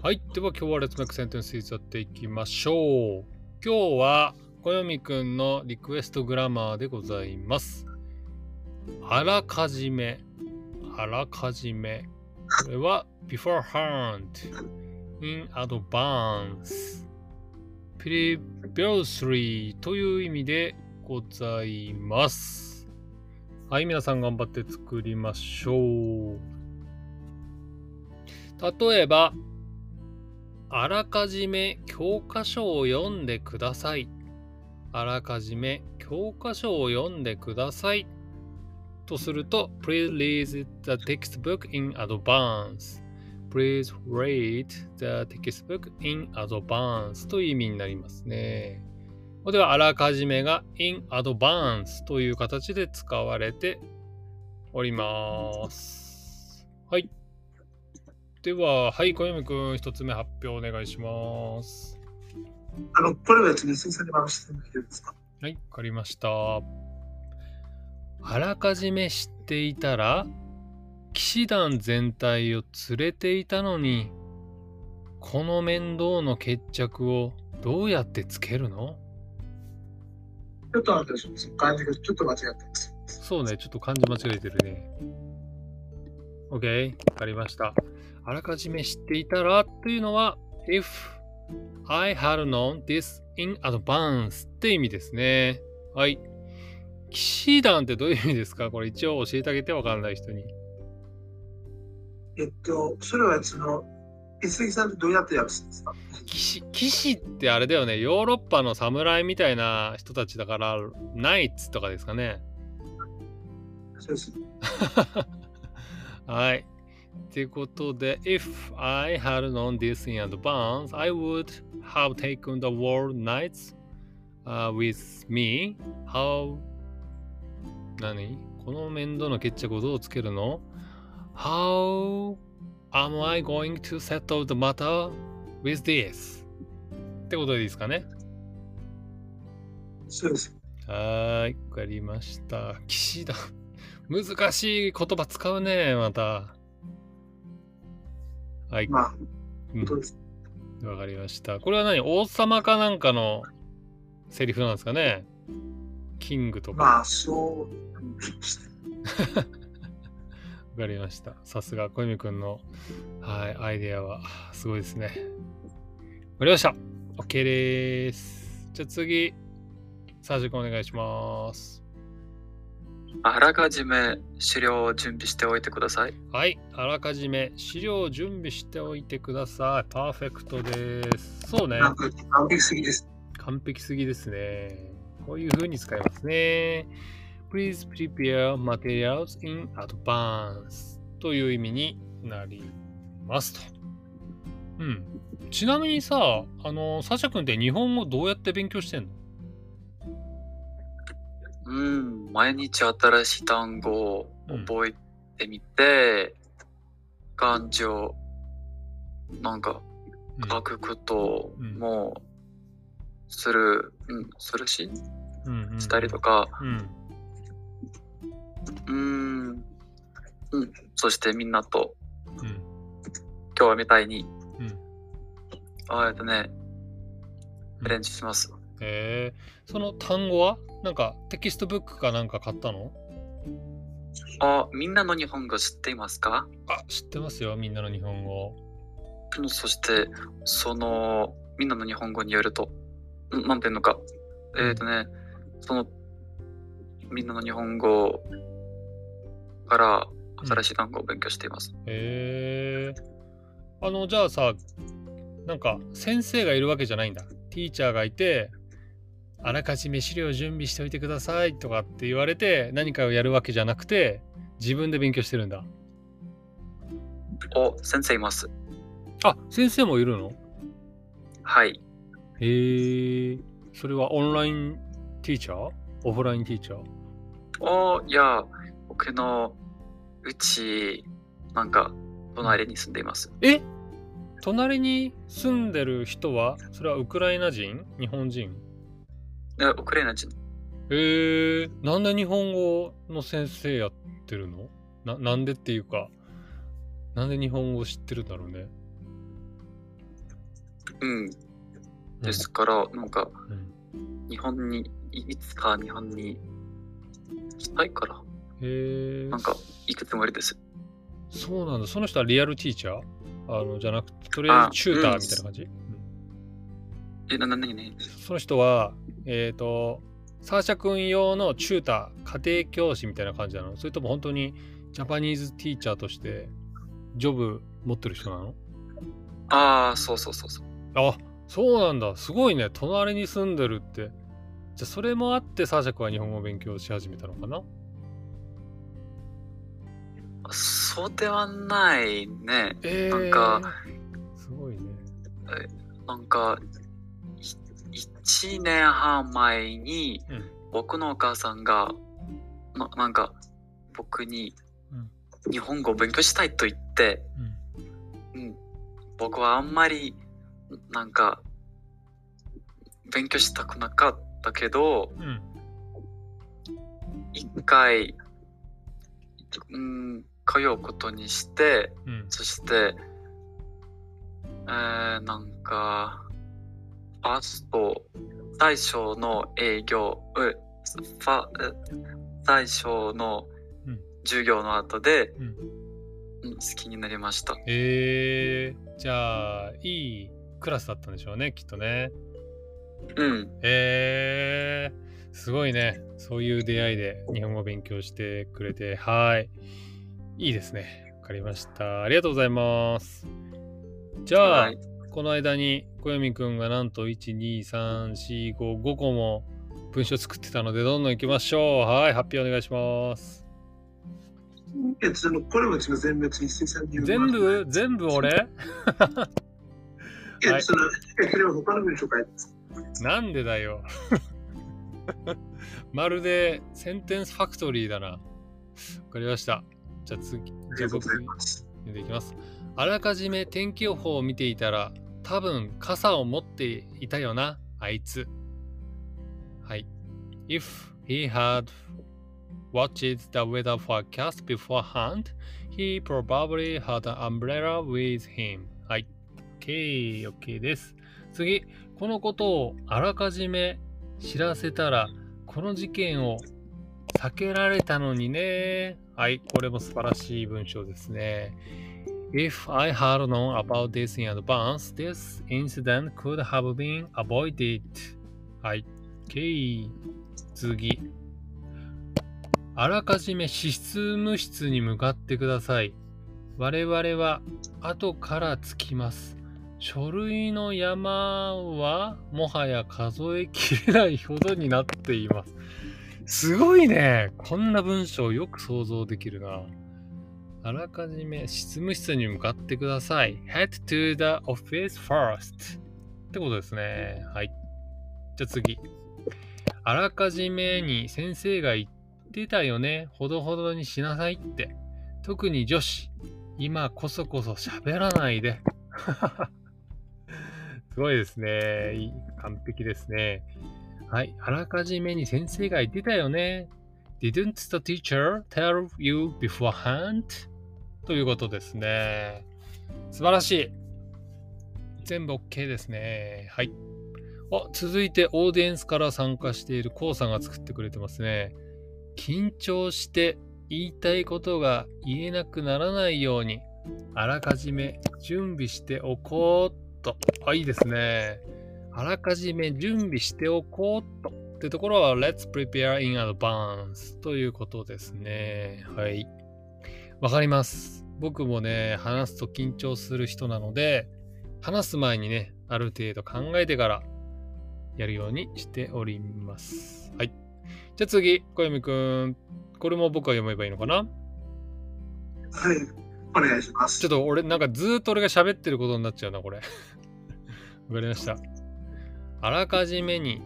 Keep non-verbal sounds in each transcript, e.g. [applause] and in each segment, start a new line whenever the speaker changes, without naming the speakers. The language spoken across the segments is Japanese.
はい。では今日は Let's Make Sentence やっていきましょう。今日は小読くんのリクエストグラマーでございます。あらかじめ。あらかじめ。これは beforehand, in advance, previously という意味でございます。はい、皆さん頑張って作りましょう。例えば、あらかじめ教科書を読んでください。あらかじめ教科書を読んでください。とすると、Please read the textbook in advance. Please read the textbook in advance という意味になりますね。ではあらかじめが in advance という形で使われております。はい。では、はい、小読くん、一つ目発表お願いします。
あの、これは別に先生に回してもいいですか？
はい、わかりました。あらかじめ知っていたら、騎士団全体を連れていたのに、この面倒の決着をどうやってつけるの？
ちょっとあれでしょ、その漢字がちょっと間違ってます。
そうね、ちょっと漢字間違えてるね。OK、わかりました。あらかじめ知っていたらというのは、if I had known this in advance って意味ですね。はい。騎士団ってどういう意味ですか？これ一応教えてあげてわかんない人に。
えっと、それはその、一杉さんってどうやって訳すんですか？
騎士騎士ってあれだよね、ヨーロッパの侍みたいな人たちだから、ナイツとかですかね。
そうです。[laughs]
はい。ということで、if I had known this in advance, I would have taken the world knights、uh, with me. How? 何この面倒な決着をどうつけるの ?How am I going to settle the matter with this? ってことでいいですかね
そうです。
はーい、わかりました。騎士団。難しい言葉使うね、また。はい、
まあ、
うん
本当です。
わかりました。これは何？王様かなんかのセリフなんですかね？キングとか。
まあ、そう。
わかりました。さすが小泉くんの、はい、アイデアはすごいですね。わかりました。OK です。じゃあ次、サージ君お願いします。
あらかじめ資料を準備しておいてください。
はい、あらかじめ資料を準備しておいてください。パーフェクトです。そうね。
なんか完璧すぎです。
完璧すぎですね。こういう風に使いますね。Please prepare materials in advance という意味になりますと。うん。ちなみにさ、あの、サシャ君って日本語どうやって勉強してんの？
うん、毎日新しい単語を覚えてみて、漢字をなんか
うん。
書くこと
うん。
もする、うん、するし、
うんうん。
したりとか、
うん。
うん、うん、そしてみんなと
うん。
今日みたいに、
うん。
あえっとね、
うん。
練習します。
へえその単語は？なんかテキストブックかなんか買ったの？
あ、みんなの日本語知っていますか？
あ、知ってますよ、みんなの日本語。
うんそして、その、みんなの日本語によると、んなんていうのか、えっ、とね、その、みんなの日本語から新しい単語を勉強しています。
へえ。あの、じゃあさ、なんか先生がいるわけじゃないんだ。ティーチャーがいて、あらかじめ資料を準備しておいてくださいとかって言われて何かをやるわけじゃなくて自分で勉強してるんだ。
お、先生います。
あ、先生もいるの？
はい。
へえ。それはオンラインティーチャー？オフラインティーチャー？
お、いや、僕のうち、なんか、隣に住んでいます。
え？隣に住んでる人はそれはウクライナ人？日本人？
えウクライナ人。
えー、なんで日本語の先生やってるの？ななんでっていうか、なんで日本語知ってるんだろうね。
うん。ですから、なんか、
うん。
日本に、いいつか日本に行きたいから、
へえ。
なんか、行くつもりです。
そうなんだ。その人はリアルティーチャー？あの、じゃなくて、とりあえずチューターみたいな感じ、うん
え、な、な、なにね
その人は、えっ、と、サーシャ君用のチューター、家庭教師みたいな感じなの？それとも本当にジャパニーズティーチャーとして、ジョブ持ってる人なの？
ああ、そうそうそうそう。
あ、そうなんだ。すごいね。隣に住んでるって。じゃあ、それもあって、サーシャ君は日本語を勉強し始めたのかな？
そうではないね。
え
なんか、
すごいね。
なんか、い一年半前に
うん、
僕のお母さんが、ななんか、僕に
うん
日本語を勉強したいと言って、
うん。
うん、僕はあんまり、なんか、勉強したくなかったけど、
うん。
一回、うん、通うことにして、
うん。
そして、えー、なんか、ファースト、最初の営業、えファえ最初の
うん
授業の後で、
うん
うん好きになりました。
えー、じゃあ、いいクラスだったんでしょうね、きっとね。
うん、
えー、すごいね。そういう出会いで日本語を勉強してくれて、はい。いいですね。わかりました。ありがとうございます。じゃあ、
はい
この間に小読くんがなんと1、2、3、4、5、5個も文章作ってたので、どんどん行きましょう。はい、発表お願いします。
全部
全部？全部俺？[laughs] なんでだよ。[laughs] まるでセンテンスファクトリーだな。わかりました。じゃあ次、
あ
じゃあ僕
ざいます。
読んでいきます。あらかじめ天気予報を見ていたら、多分傘を持っていたよな、あいつ。はい。If he had watched the weather forecast beforehand, he probably had an umbrella with him. はい。OK、OK です。次、このことをあらかじめ知らせたら、この事件を避けられたのにね。はい、これも素晴らしい文章ですね。If I had known about this in advance, this incident could have been avoided. はい。OK。次。あらかじめ執務室に向かってください。我々は後から着きます。書類の山はもはや数えきれないほどになっています。すごいね。こんな文章よく想像できるな。あらかじめ執務室に向かってください。Head to the office first. ってことですね。はい。じゃあ次。あらかじめに先生が言ってたよね。ほどほどにしなさいって。特に女子。今こそこそ喋らないで。[laughs] すごいですね。完璧ですね。はい。あらかじめに先生が言ってたよね。Didn't the teacher tell you beforehand? ということですね。素晴らしい。全部 OK ですね。はい。あ、続いてオーディエンスから参加しているコウさんが作ってくれてますね。緊張して言いたいことが言えなくならないように、あらかじめ準備しておこうっと。あ、いいですね。あらかじめ準備しておこうっと。ってところは、Let's prepare in advance ということですね。はい。わかります。僕もね、話すと緊張する人なので、話す前にね、ある程度考えてからやるようにしております。はい。じゃあ次、小読くん。これも僕は読めばいいのかな？
はい。お願いします。
ちょっと俺、なんかずーっと俺が喋ってることになっちゃうな、これ。[laughs] わかりました。あらかじめに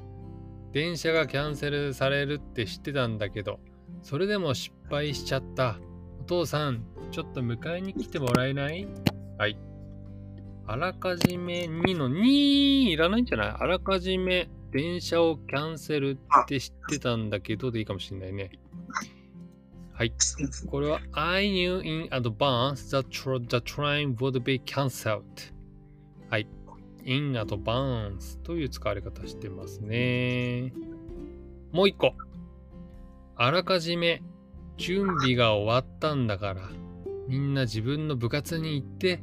電車がキャンセルされるって知ってたんだけど、それでも失敗しちゃった。お父さん、ちょっと迎えに来てもらえない？はい。あらかじめにのにいらないんじゃない？あらかじめ電車をキャンセルって知ってたんだけどでいいかもしれないね。はい。これは I knew in advance that the train would be cancelled. はい。In advance という使われ方してますね。もう一個。あらかじめ準備が終わったんだから、みんな自分の部活に行って、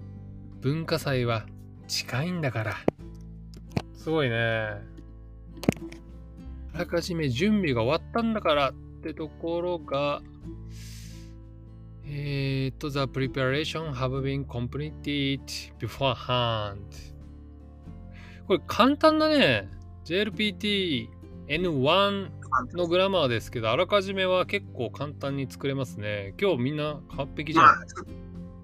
文化祭は近いんだから。すごいね。あらかじめ準備が終わったんだからってところが、えー、と、the preparation have been completed beforehand. これ簡単だね。JLPT N1 のグラマーですけど、あらかじめは結構簡単に作れますね。今日みんな完璧じゃん。
まあ、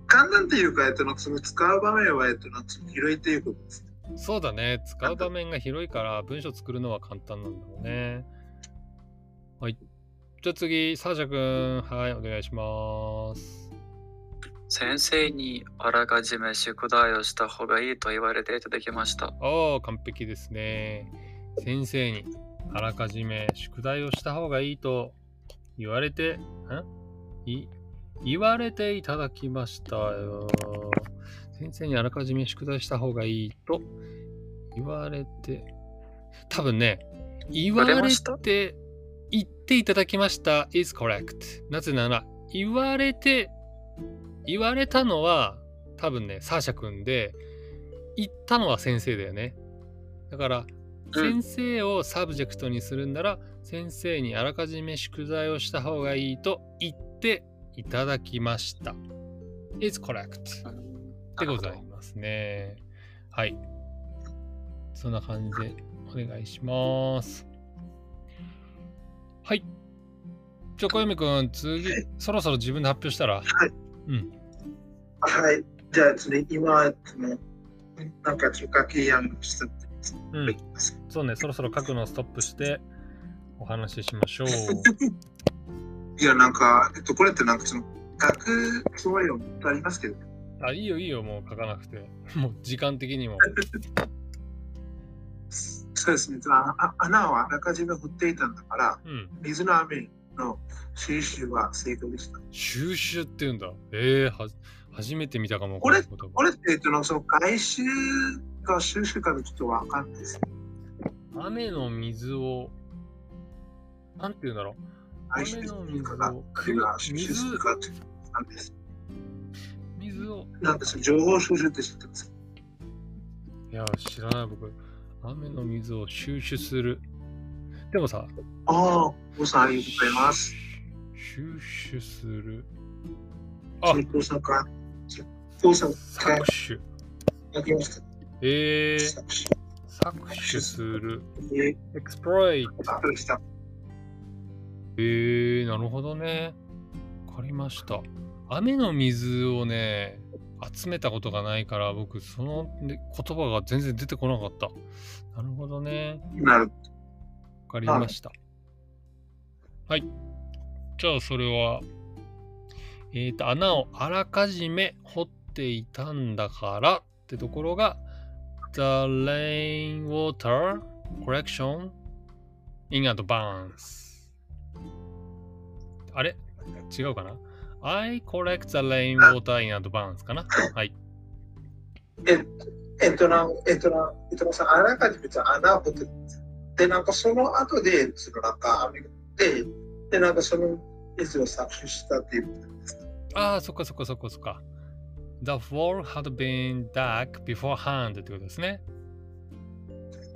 簡単っていうか、えっと、その使う場面は、えっと、広いということです。
そうだね。使う場面が広いから文章作るのは簡単なんだろうね。はい。じゃあ次、サーシャ君。はい、お願いします。
先生にあらかじめ宿題をした方がいいと言われていただきました。
ああ、完璧ですね。先生にあらかじめ宿題をした方がいいと言われて、ん？い言われていただきましたよ。先生にあらかじめ宿題した方がいいと言われて、多分ね、言われて言っていただきました is correct。なぜなら、言われて、言われたのは多分ね、サーシャ君で、言ったのは先生だよね。だから、
うん
先生を subject にするんなら、先生にあらかじめ宿題をした方がいいと言っていただきました。is correct. でございますね。はい。そんな感じでお願いします。はい。じゃあ、小読くん、次、そろそろ自分で発表したら？うん。
はい。じゃあ、それ今、なんかちょっと書きやんしたって
うん。そうね、そろそろ書くのをストップしてお話ししましょう。[laughs]
いや、なんか、えっと、これってなんかその、書くつもりもありますけど、
あ、いいよいいよ、もう書かなくて。[laughs] もう時間的にも。
そうですね。ああ穴をあらかじめ振っていたんだから、
うん。
水の雨の収集は成功でした。
収集って言うんだ。ええは初めて見たかも。
これこれって、えっと、その回収か収集かでちょっとわかんないです。
雨の水を、なんて言うんだろう。雨の水を、
あるいは収集するかってなんです。
水を、
なんです情報収集って知ってます？
いや、知らない僕。雨の水を収集する。でもさ、
ああ、おさんありがとうございます。
収集する。あ
成功さんか。成功さんか。
搾取。
やりました。
えー、搾取する。
え
エクスプロイト。えー、なるほどね。わかりました。雨の水をね、集めたことがないから、僕、そのね言葉が全然出てこなかった。なるほどね。
なる
わかりました。はい。じゃあ、それは、えっ、と、穴をあらかじめ掘っていたんだからってところが、The rainwater collection in advance. あれ？違うかな ?I collect the rainwater in advance かな？はい。
ええっとな、えっとな、えっとなさん、あらかじめ穴を掘ってで、なんかその後で、そのなんか雨が降って、で、なんかその水を搾取したっていうことです。
ああ、そっかそっかそっかそっか。The wall had been dug beforehand ってことですね。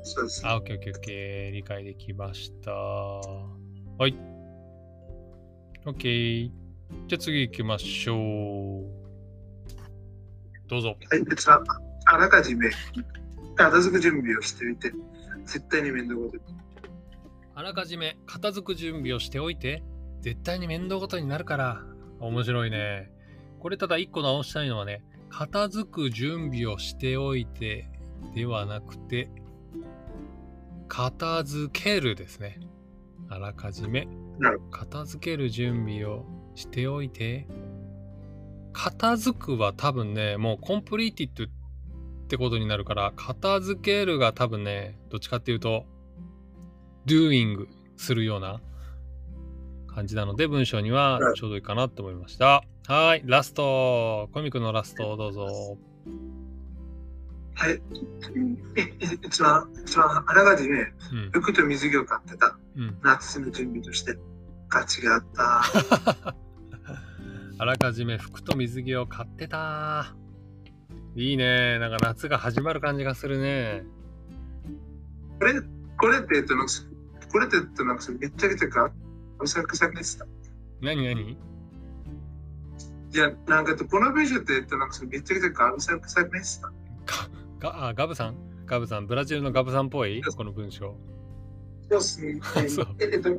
そうです。
あ、オッケーオッケーオッケー。理解できました。はい。オッケー。じゃあ次行きましょう。どうぞ。
はい、別にあらかじめ片付く準備をしておいて、絶対に面倒ごとに。
あらかじめ片付く準備をしておいて、絶対に面倒ごとになるから。面白いね。これただ一個直したいのはね、片付く準備をしておいてではなくて、片付けるですね。あらかじめ片付ける準備をしておいて、片付くは多分ね、もうコンプリーティッドってことになるから、片付けるが多分ね、どっちかっていうと、doing するような感じなので、文章にはちょうどいいかなと思いました。はい、ラスト。コミックのラストをどうぞ。
はい。え一番、一番、あらかじめ、
うん。
服と水着を買ってた。
うん。
夏の準備として。価値があった。[laughs]
あらかじめ服と水着を買ってた。いいね。なんか夏が始まる感じがするね。
これ、これって、えっと、なんか、これって、えっと、なんか、めっちゃくちゃか、おさくさくでした。
何何？
いや、なんか、この文章って、えっと、なんか、めっちゃくちゃか、おさくさくでした。
があガブさん？ガブさん。ブラジルのガブさんっぽい？この文章。
そうっすね。[laughs]
そう
えっと、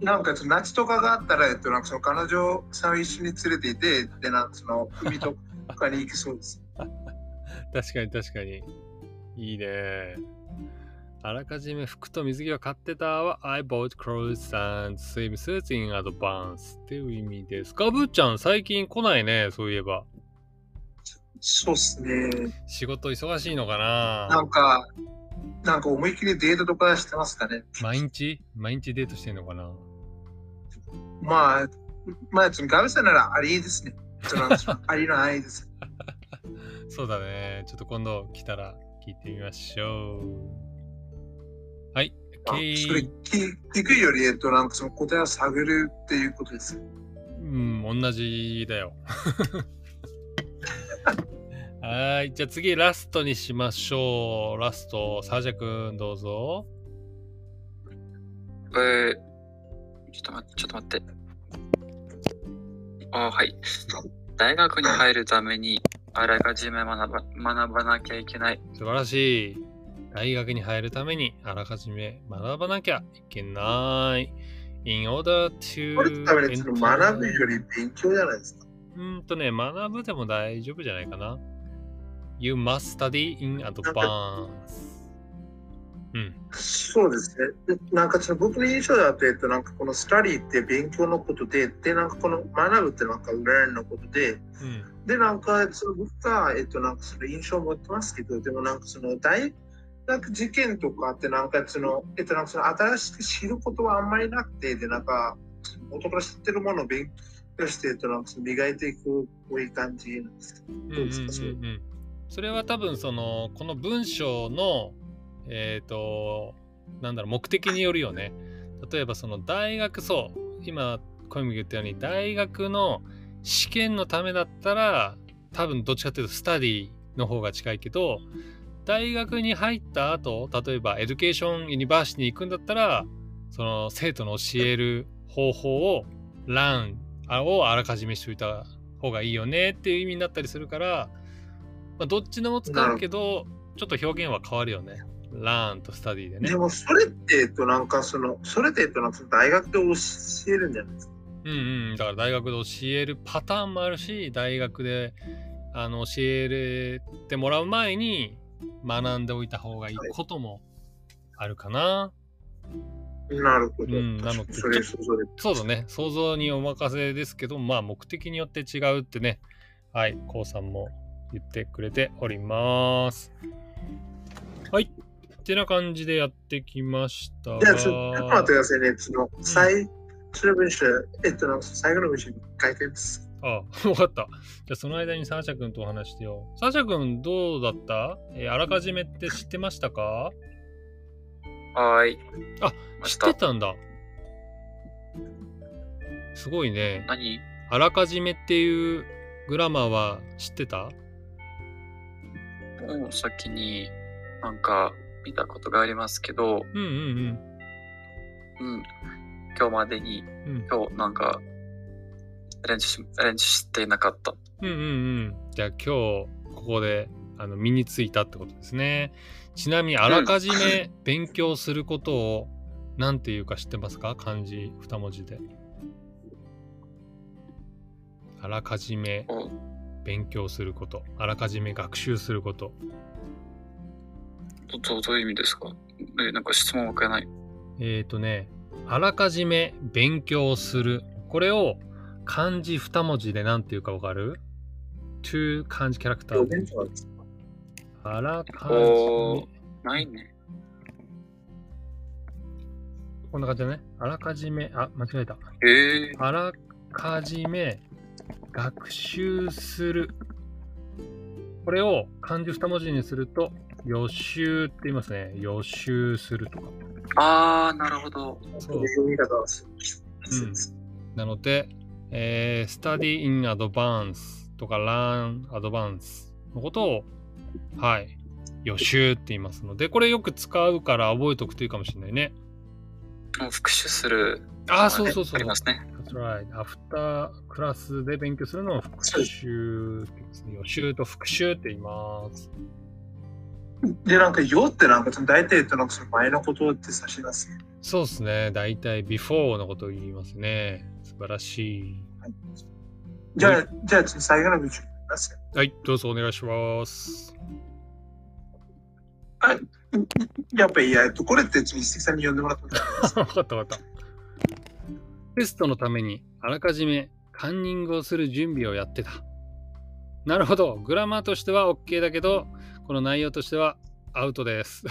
なんか、夏とかがあったら、えっと、なんか、その彼女さんを一緒に連れていて、で、なんか、その、海とかに行きそうです。[laughs]
確かに確かに。いいね。あらかじめ服と水着を買ってたは I bought clothes and swimsuits in advance っていう意味です。ガブちゃん最近来ないね、そういえば。
そうっすね。
仕事忙しいのかな？
なんか、なんか思いっきりデートとかしてますかね。
毎日？毎日デートしてんのかな？
まあ、まあ、ガブさんならありですね。[laughs] ありのないです。
そうだね。ちょっと今度来たら聞いてみましょう。
それ聞聞くより、えっと、なんかその答えを探るっていうことです。
うん、同じだよ。[laughs] はーい。じゃあ次、ラストにしましょう。ラスト、サージャ君、どうぞ。
えー、ちょっと待って、ちょっと待って。あはい。大学に入るために、あらかじめ学ば学ばなきゃいけない。
素晴らしい。大学に入るために、あらかじめ学ばなきゃいけない。In order
これ
to
多分、その学ぶより勉強じゃないですか。
うーんとね、学ぶでも大丈夫じゃないかな。You must study in advance. うん。
そうですね。でなんかその僕の印象だと、えっと、なんかこのスタディって勉強のことで、で、なんかこの学ぶってなんか learn のことで、
うん。
で、なんかその僕が、えっと、なんかその印象を持ってますけど、でもなんかその大学受験とかってなんかその、えっと、なんかその新しく知ることはあんまりなくて、で、なんか元から知ってるものを勉強して、えっと、なんかその磨いていくこういう感じなんです。
うん
どうですかそれ
うんうんうんそれは多分そのこの文章のえっ、となんだろう目的によるよね例えばその大学そう今小泉が言ったように大学の試験のためだったら多分どっちかっていうと study の方が近いけど大学に入った後例えば education university に行くんだったらその生徒の教える方法を learn をあらかじめしておいた方がいいよねっていう意味になったりするから、まあ、どっちでも使うけどちょっと表現は変わるよね。 learn と study でね
で。もそれって、えっと、なんかその、それって、えっと、なんか大学で教えるんじゃないですか？
うんうん。だから大学で教えるパターンもあるし、大学であの教えてもらう前に学んでおいた方がいいこともあるかな。
なるほど。
うんなので
それ想像で。
そうだね。想像にお任せですけど、まあ目的によって違うってね。はい、こうさんも言ってくれております。はい。ってな感じでやってきました
じゃあ、ちょっと待ってくださいね。その、最初の文章、えっと、最後の文章に書いてます。
ああ、[laughs] わかった。じゃあその間にサーシャ君とお話してよう。サーシャ君どうだった？えーあらかじめって知ってましたか？
はーい。
あ知ったてたんだ。すごいね。
何？
あらかじめっていうグラマーは知ってた？
もう先になんか見たことがありますけど、
うんうん
うん。今日までに、
うん。うん
今日なんか、練習し、練習していなかった。
うんうんうん。じゃあ今日ここであの身についたってことですね。ちなみにあらかじめ勉強することを何て言うか知ってますか？漢字二文字で。あらかじめ
お
勉強すること。あらかじめ学習すること。
どどどういう意味ですか？え、なんか質問わからない。
えっ、ー、とね、あらかじめ勉強する。これを漢字二文字で何て言うかわかる ?to 漢字キャラクターあらか
お
じ
ないね。
め。こんな感じだね。あらかじめ、あ、間違えた。
えー、
あらかじめ学習する。これを漢字二文字にすると、予習って言いますね。予習するとか。
あー、なるほど。
そう
う
んなので、えー、study in advance とか learn advance のことを、はい、予習って言いますので、これよく使うから覚えておくといいかもしれないね。
復習する。
ああ、そうそうそう。
ありますね。
That's right. アフタークラスで勉強するのを復習って言いますね。予習と復習って言います。
で、なんか、よってなんか、大体、えっと、なんかその前のことって指します。
そうですね。大体 before のことを言いますね。素晴らしい。
じゃあ、じゃあ、最後の文章読みます。
はい、どうぞお願いします。
やっぱり、えっと、これって、ちょっと一石さんに読んでもらってもいいです？[laughs] か
ったわかった。テストのためにあらかじめカンニングをする準備をやってた。なるほど。グラマーとしては OK だけど、この内容としてはアウトです。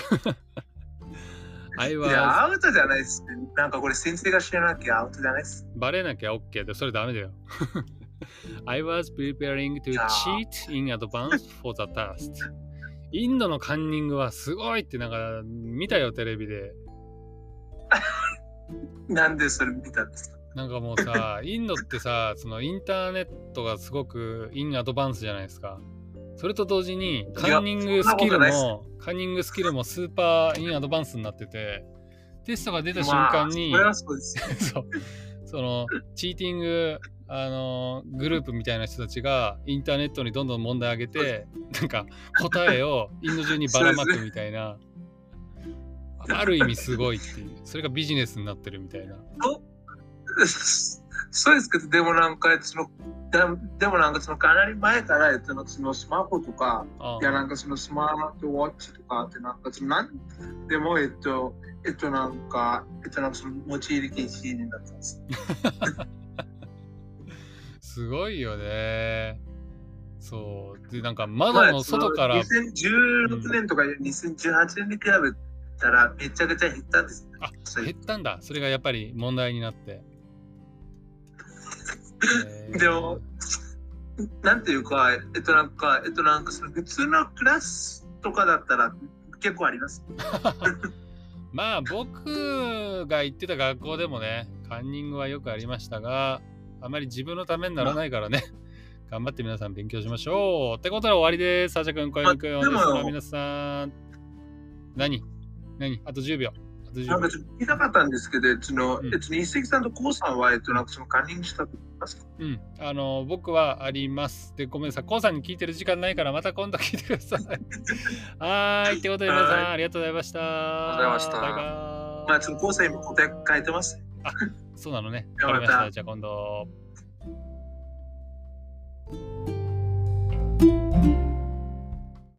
I
い
was
や、アウトじゃないですね。なんかこれ先生が知らなきゃアウトじゃないです。
バレなきゃ OK で、それダメだよ。[laughs] I was preparing to
あ
cheat in advance for the test. インドのカンニングはすごいってなんか見たよ、テレビで。[laughs]
なんでそれ見たんですか？
なんかもうさ、インドってさ、そのインターネットがすごくインアドバンスじゃないですか。それと同時にカンニングスキルも、カンニングスキルもスーパーインアドバンスになってて、テストが出た瞬間に、
まあ、[laughs] そう。
そのチーティングあのグループみたいな人たちがインターネットにどんどん問題上げてなんか答えをインド中にばらまくみたいな。ある意味すごいっていう。それがビジネスになってるみたいな。
そう [laughs] ですけど、でもなんか、その、ででもなんかそのかなり前から、えっと、そのスマホとか、
あ
いやなんかそのスマートウォッチとかってなんかそのなんでもえっと、えっとなんか、えっとなんかその持ち入り禁止になってます。[laughs]
すごいよね。そう。でなんか窓の外から、
まあその2016年とか2018年に比べたらめちゃくちゃ減ったんです、ね。
あ減ったんだ。それがやっぱり問題になって、えー
でも、なんていうか、えっとなんか、えっとなんかその普通のクラスとかだったら結構あります？[laughs]
まあ僕が行ってた学校でもね、カンニングはよくありましたが、あまり自分のためにならないからね、頑張って皆さん勉強しましょう。ってことで終わりです。サーシャ君、小山君、
まあでも
おです皆さん。何？何？あと10秒。あと10秒
なんか。ちょっと聞きたかったんですけど、その、
うん
えっと、一石さんとコウさんは、えっと、なんかそのカンニングしたことありますか
うん。あの、僕はあります。で、ごめんなさい。コウさんに聞いてる時間ないから、また今度聞いてください。[laughs] はーい。ってことで皆さん、
はい
ありがとうございました。あ
りがとうございました
バイバーイ。
まあ、そのコウさん今答え書いてます。
そうなのね。[laughs] わかりまし
た。
じゃあ今度。